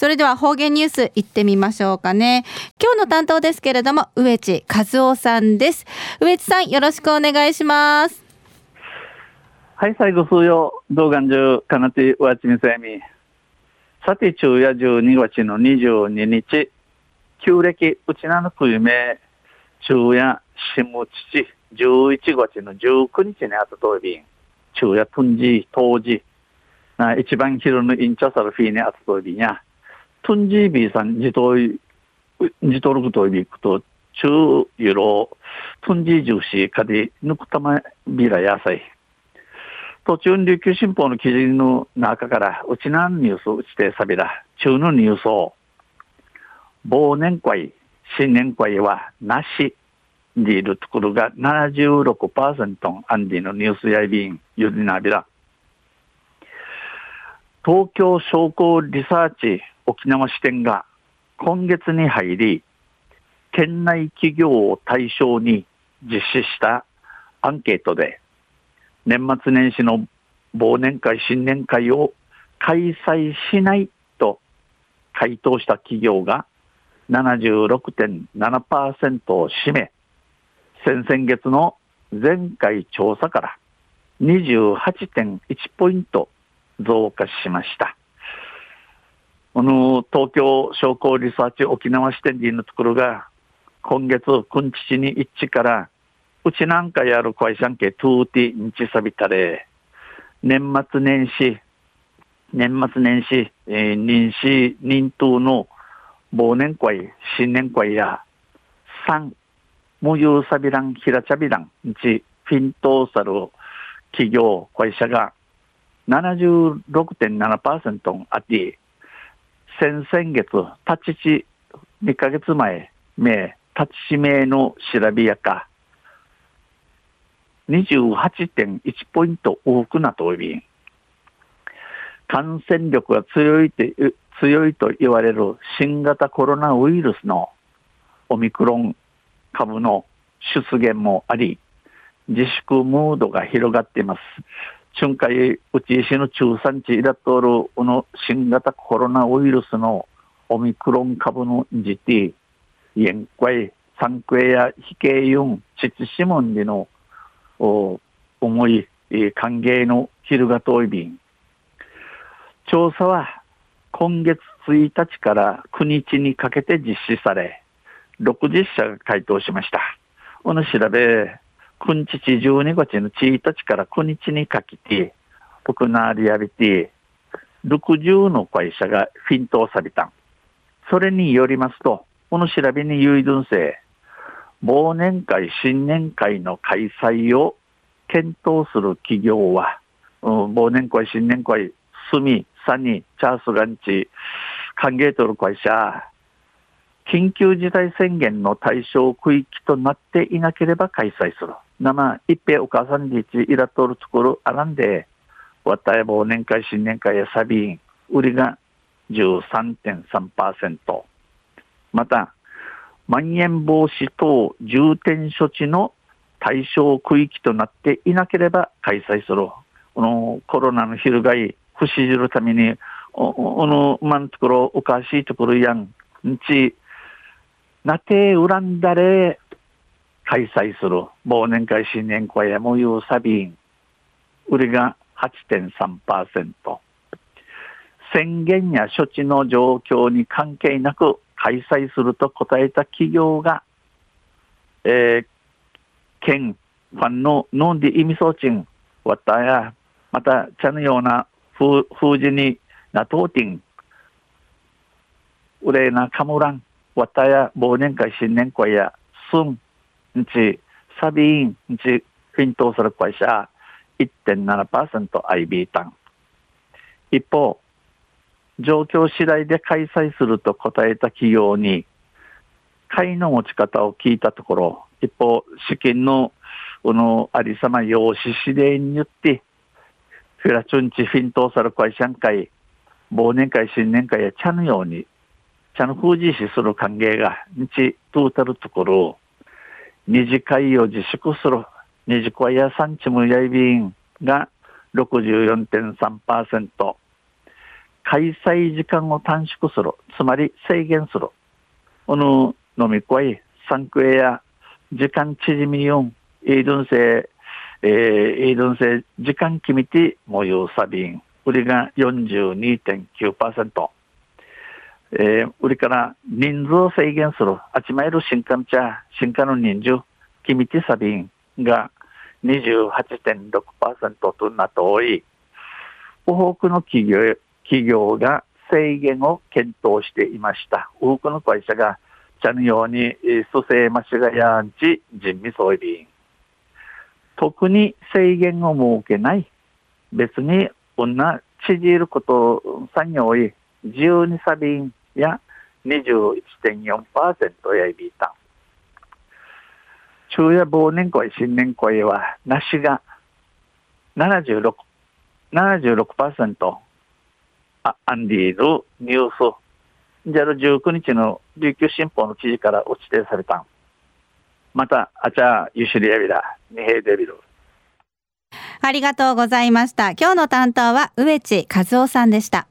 それでは方言ニュース行ってみましょうかね。今日の担当ですけれども植地和夫さんです。植地さんよろしくお願いします。はい最後数曜動画中かなてわちみせみ。さて昼夜12月の22日旧暦うちなのくゆめ昼夜下父11月の19日にあたといびん昼夜とんじ当時一番昼のインチャサルフィーネあたといびんやトンジービーさん自動自動力といびくと中ユロトンジージューシーカディヌクタマビラ野菜途中琉球新報の記事の中からうちなんニュースうちてさびら中のニュースを。忘年会新年会はなしでいるところが76%アンディのニュースやいびんゆりなびら。東京商工リサーチ沖縄支店が今月に入り、県内企業を対象に実施したアンケートで、年末年始の忘年会、新年会を開催しないと回答した企業が76.7%を占め、先々月の前回調査から28.1ポイント増加しました。この東京商工リサーチ沖縄支店でのところが、今月、くんちちに一致から、うちなんかやる会社んけ、トゥーティンチサビタレ、年末年始、年末年始、えー、認死、認等の忘年会、新年会や、三、無有サビラン、ヒラチャビラン、ち、フィントーサル企業、会社が76.7%あって、先々月、立ち地、2ヶ月前、名、立ち名の調べやか、28.1ポイント多くなとおり、感染力が強いと強いと言われる新型コロナウイルスのオミクロン株の出現もあり、自粛ムードが広がっています。春回うち石の中産地イラトールこの新型コロナウイルスのオミクロン株の時期、円会、産クや非形ユン、チチシモンでの重い歓迎の昼が遠い便。調査は今月1日から9日にかけて実施され、60社が回答しました。この調べ、くんちち12月の1日から9日にかけて、僕なりやびて、60の会社がフィントをされたん。それによりますと、この調べに有意分性、忘年会、新年会の開催を検討する企業は、うん、忘年会、新年会、スミ、サニ、チャースガンチ、歓迎とる会社、緊急事態宣言の対象区域となっていなければ開催する。生、一平お母さんにちいらとる作るあらんで、わたや忘年会、新年会やサビン、売りが13.3%。また、まん延防止等重点措置の対象区域となっていなければ開催する。このコロナの翻い、不死じるために、お、おの、まんところ、おかしいところやん、んち、なて恨んだれ、開催する。忘年会新年会や無有サビン、売りが8.3%。宣言や処置の状況に関係なく開催すると答えた企業が、えー、県、ファンのノンディイミソーチン、ワッタや、また、茶のような風風になとうてん、うれなかむらん、ワッタや忘年会新年会や、すん、日、サビン、日、フィントーする会社、1.7% IB 単。一方、状況次第で開催すると答えた企業に、会の持ち方を聞いたところ、一方、資金の、このありさま用紙指令によって、フィラチュンチフィントさる会社会、忘年会、新年会や茶のように、茶の封じしする歓迎が、日、トータルところ、二次会を自粛する二次会や産地無やい便が64.3%、開催時間を短縮する、つまり制限する。この飲み会、産クエや時間縮みよん、イードンセ、えー、イードンセ時間決めて模様サビン、売りが42.9%。えー、売りから人数を制限する、あちまえる新幹茶、新幹の人数、決めてサビンが28.6%となっており、多くの企業企業が制限を検討していました。多くの会社が、茶のように、蘇生マシガヤンチ人味総理特に制限を設けない。別に、女、縮ること産業い、12サビンや21.4%やいびいた。昼夜忘年会、新年会は、なしが76、76%、あアンディールニュース、じゃる19日の琉球新報の記事から落ちてされた。また、あちゃ、ゆしりやびら、二平デビル。ありがとうございました。今日の担当は植地和夫さんでした。